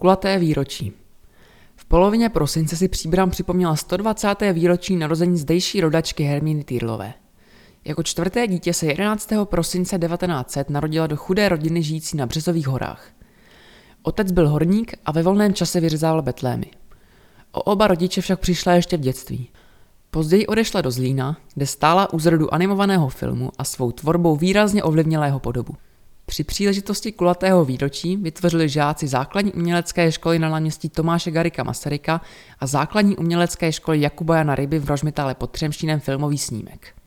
Kulaté výročí. V polovině prosince si Příbram připomněla 120. výročí narození zdejší rodačky Hermíny Týrlové. Jako čtvrté dítě se 11. prosince 1900 narodila do chudé rodiny žijící na Březových horách. Otec byl horník a ve volném čase vyřezával betlémy. O oba rodiče však přišla ještě v dětství. Později odešla do Zlína, kde stála u zrodu animovaného filmu a svou tvorbou výrazně ovlivnila jeho podobu. Při příležitosti kulatého výročí vytvořili žáci základní umělecké školy na náměstí Tomáše Garika Masaryka a základní umělecké školy Jakuba Jana Ryby v Rožmitále pod Třemštínem filmový snímek.